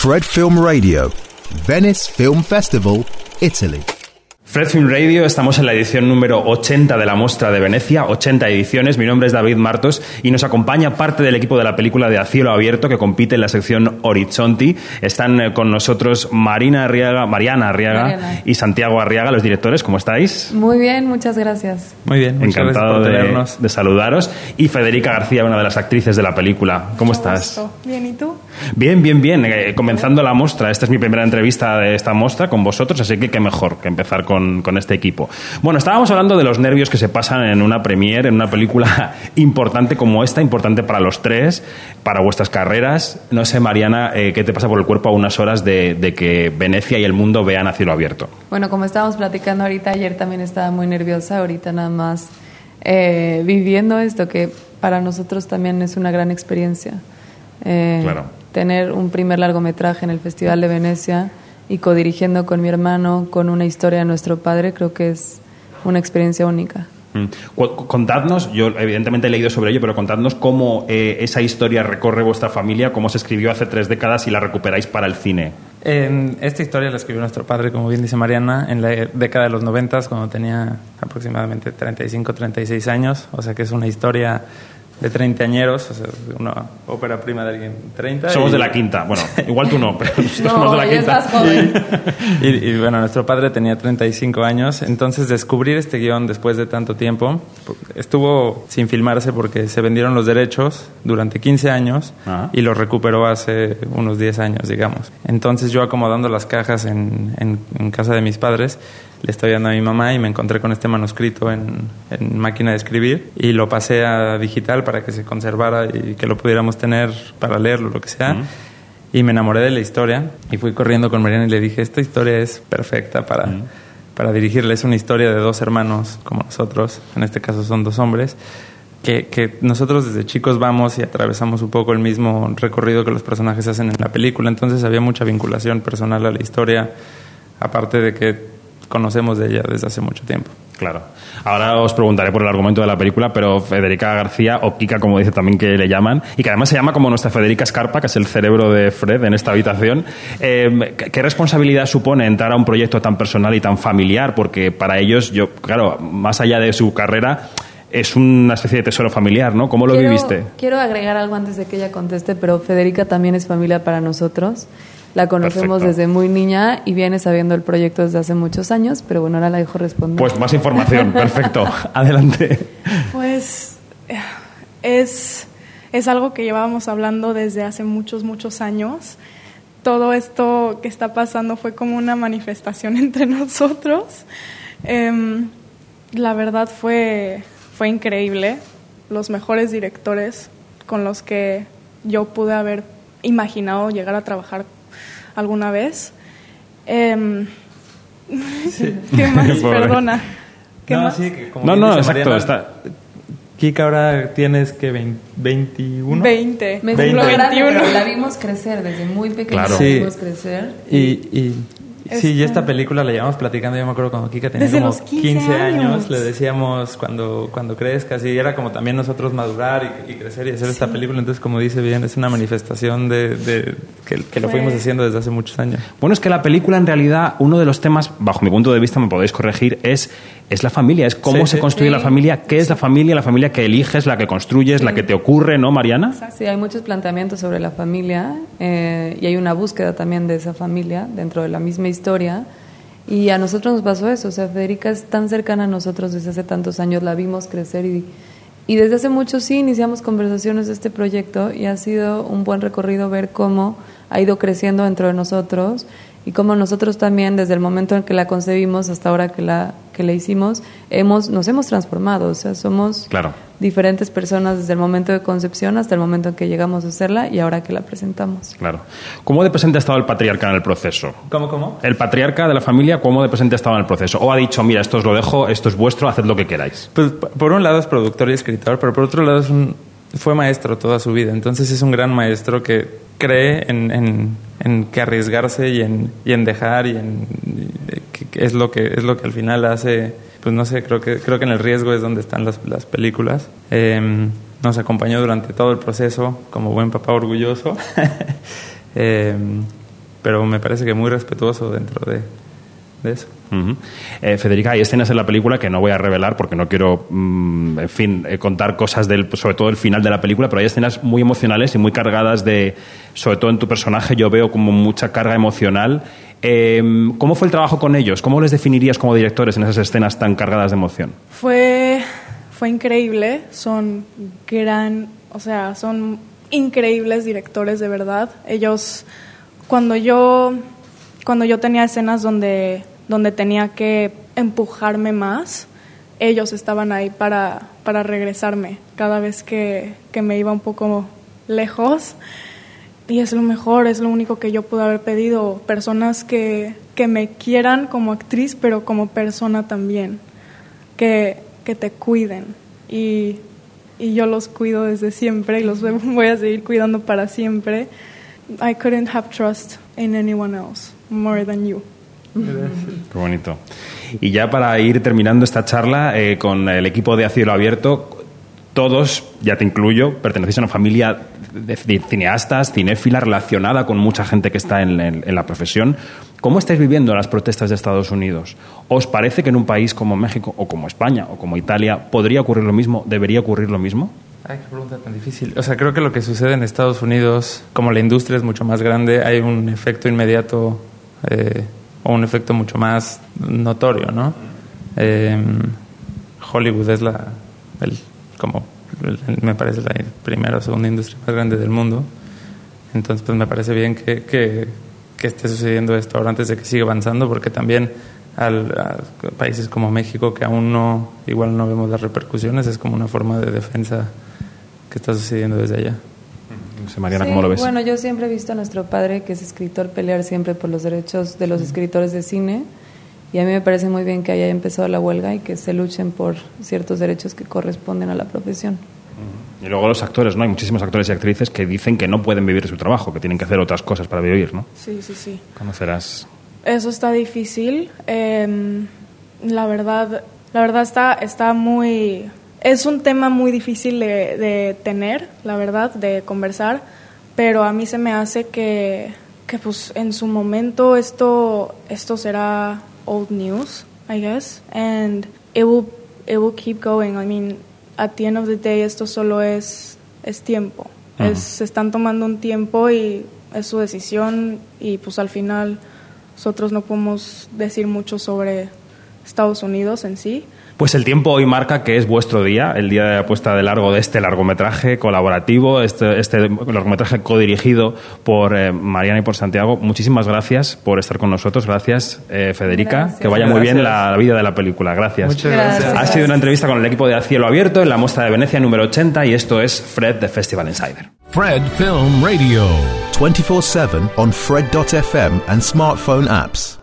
Fred Film Radio, Venice Film Festival, Italy. Fred Film Radio, estamos en la edición número 80 de la Mostra de Venecia, 80 ediciones. Mi nombre es David Martos y nos acompaña parte del equipo de la película de A Cielo Abierto que compite en la sección Horizonti. Están eh, con nosotros Marina Arriaga, Mariana Arriaga y Santiago Arriaga, los directores. ¿Cómo estáis? Muy bien, muchas gracias. Muy bien, encantado de, de, saludaros. Y Federica García, una de las actrices de la película. ¿Cómo estás? Bien, ¿y tú? Bien, bien, bien. Eh, comenzando la muestra. Esta es mi primera entrevista de esta muestra con vosotros, así que qué mejor que empezar con con, este equipo. Bueno, estábamos hablando de los nervios que se pasan en una premiere, en una película importante como esta, importante para los tres, para vuestras carreras. No sé, Mariana, eh, ¿qué te pasa por el cuerpo a unas horas de, que Venecia y el mundo vean a cielo abierto? Bueno, como estábamos platicando ahorita, ayer también estaba muy nerviosa, ahorita nada más eh, viviendo esto que para nosotros también es una gran experiencia. Eh, claro. Tener un primer largometraje en el Festival de Venecia y codirigiendo con mi hermano con una historia de nuestro padre, creo que es una experiencia única. Mm. Contadnos, yo evidentemente he leído sobre ello, pero contadnos cómo eh, esa historia recorre vuestra familia, cómo se escribió hace tres décadas y la recuperáis para el cine. esta historia la escribió nuestro padre, como bien dice Mariana, en la década de los noventas, cuando tenía aproximadamente 35, 36 años. O sea que es una historia de treintañeros, o sea, una ópera prima de alguien 30. Somos de la quinta, bueno, igual tú no, pero nosotros somos de la quinta. Y, y, bueno, nuestro padre tenía 35 años, entonces descubrir este guion después de tanto tiempo, estuvo sin filmarse porque se vendieron los derechos durante 15 años ah. y los recuperó hace unos 10 años, digamos. Entonces yo acomodando las cajas en, en casa de mis padres, le estoy dando a mi mamá y me encontré con este manuscrito en, máquina de escribir y lo pasé a digital para que se conservara y que lo pudiéramos tener para leerlo, lo que sea. Y me enamoré de la historia y fui corriendo con Mariana y le dije, esta historia es perfecta para, para dirigirle. Es una historia de dos hermanos como nosotros, en este caso son dos hombres, que, que, nosotros desde chicos vamos y atravesamos un poco el mismo recorrido que los personajes hacen en la película. Entonces había mucha vinculación personal a la historia, aparte de que conocemos de ella desde hace mucho tiempo. Claro. Ahora os preguntaré por el argumento de la película, pero Federica García, o Kika, como dice también que le llaman, y que además se llama como nuestra Federica Scarpa, que es el cerebro de Fred en esta habitación. Eh, ¿Qué responsabilidad supone entrar a un proyecto tan personal y tan familiar? Porque para ellos, yo, claro, más allá de su carrera, es una especie de tesoro familiar, ¿no? ¿Cómo lo viviste? Quiero agregar algo antes de que ella conteste, pero Federica también es familia para nosotros. La conocemos desde muy niña y viene sabiendo el proyecto desde hace muchos años, pero bueno, ahora la dejo responder. Pues más información, perfecto. Adelante. Pues es, es algo que llevábamos hablando desde hace muchos, muchos años. Todo esto que está pasando fue como una manifestación entre nosotros. Em, la verdad fue, fue increíble. Los mejores directores con los que yo pude haber imaginado llegar a trabajar alguna vez. Em, ¿Qué más? Perdona. ¿Qué no, más? no, no, exacto. está... Kika, ahora tienes que 21. 20. Me 20. La vimos crecer desde muy pequeña. Claro. La vimos crecer. Y, y Sí, y esta película la llevamos platicando, yo me acuerdo cuando Kika tenía como 15, años. le decíamos cuando, cuando crezcas, y era como también nosotros madurar y, crecer y hacer esta película, entonces como dice bien, es una manifestación de, que, lo fuimos haciendo desde hace muchos años. Bueno, es que la película en realidad, uno de los temas, bajo mi punto de vista, me podéis corregir, es es la familia, es cómo se construye la familia, qué es la familia, la familia que eliges, la que construyes, la que te ocurre, ¿no, Mariana? Sí, hay muchos planteamientos sobre la familia eh, y hay una búsqueda también de esa familia dentro de la misma historia. Y a nosotros nos pasó eso, o sea, Federica es tan cercana a nosotros desde hace tantos años, la vimos crecer y, y desde hace mucho sí iniciamos conversaciones de este proyecto y ha sido un buen recorrido ver cómo ha ido creciendo dentro de nosotros y como nosotros también desde el momento en que la concebimos hasta ahora que la que la hicimos hemos nos hemos transformado o sea somos diferentes personas desde el momento de concepción hasta el momento en que llegamos a hacerla y ahora que la presentamos. Claro. Cómo de presente ha estado el patriarca en el proceso cómo cómo el patriarca de la familia cómo de presente ha estado en el proceso o ha dicho mira esto os lo dejo esto es vuestro haced lo que queráis pues por un lado es productor y escritor pero por otro lado es un fue maestro toda su vida, entonces es un gran maestro que cree en, en, que arriesgarse y en, y en dejar y en es lo que es lo que al final hace, pues no sé, creo que creo que en el riesgo es donde están las, las películas. Em, nos acompañó durante todo el proceso como buen papá orgulloso. Em, pero me parece que muy respetuoso dentro de, de eso. Eh, Federica, hay escenas en la película que no voy a revelar porque no quiero, mm, en fin, eh, contar cosas del, sobre todo el final de la película, pero hay escenas muy emocionales y muy cargadas de, sobre todo en tu personaje, yo veo como mucha carga emocional. Eh, ¿Cómo fue el trabajo con ellos? ¿Cómo les definirías como directores en esas escenas tan cargadas de emoción? Fue, fue increíble, son gran, o sea, son increíbles directores de verdad. Ellos, cuando yo, cuando yo tenía escenas donde, donde tenía que empujarme más, ellos estaban ahí para, para regresarme cada vez que, que me iba un poco lejos. Y es lo mejor, es lo único que yo pude haber pedido. Personas que, que me quieran como actriz, pero como persona también. Que, que te cuiden. Y, y yo los cuido desde siempre y los voy a seguir cuidando para siempre. I couldn't have trust in anyone else more than you. Qué bonito. Y ya para ir terminando esta charla eh, con el equipo de A Abierto, todos, ya te incluyo, pertenecéis a una familia de de cineastas, cinéfila, relacionada con mucha gente que está en, en- en la profesión. ¿Cómo estáis viviendo las protestas de Estados Unidos? ¿Os parece que en un país como México o como España o como Italia podría ocurrir lo mismo? ¿Debería ocurrir lo mismo? Ay, qué pregunta tan difícil. O sea, creo que lo que sucede en Estados Unidos, como la industria es mucho más grande, hay un efecto inmediato eh, o un efecto mucho más notorio, ¿no? Eh, Hollywood es la, el- como me parece la primera o segunda industria más grande del mundo. Entonces, pues me parece bien que, que, que esté sucediendo esto ahora antes de que siga avanzando, porque también al, a países como México, que aún no, igual no vemos las repercusiones, es como una forma de defensa que está sucediendo desde allá. Sé, Mariana, Sí, ¿cómo lo ves? Bueno, yo siempre he visto a nuestro padre, que es escritor, pelear siempre por los derechos de los escritores de cine. Y a mí me parece muy bien que haya empezado la huelga y que se luchen por ciertos derechos que corresponden a la profesión. Y luego los actores, ¿no? Hay muchísimos actores y actrices que dicen que no pueden vivir de su trabajo, que tienen que hacer otras cosas para vivir, ¿no? Sí, sí, sí. Conocerás Eso está difícil. Eh, la verdad, la verdad está, está muy. Es un tema muy difícil de, de tener, la verdad, de conversar. Pero a mí se me hace que, que pues, en su momento esto, esto será old news, I guess, and it will, it will keep going. I mean, at the end of the day, esto solo es, es tiempo. Es, se están tomando un tiempo y es su decisión y pues al final nosotros no podemos decir mucho sobre Estados Unidos en sí. Pues el tiempo hoy marca que es vuestro día, el día de la puesta de largo de este largometraje colaborativo, este, este largometraje codirigido por eh, Mariana y por Santiago. Muchísimas gracias por estar con nosotros. Gracias, eh, Federica. Gracias. Que vaya muy bien la vida de la película. Gracias. Muchas Gracias. gracias. Ha sido una entrevista con el equipo de A Cielo Abierto en la muestra de Venecia número 80 y esto es Fred de Festival Insider. Fred Film Radio. 24 7 on Fred.fm and smartphone apps.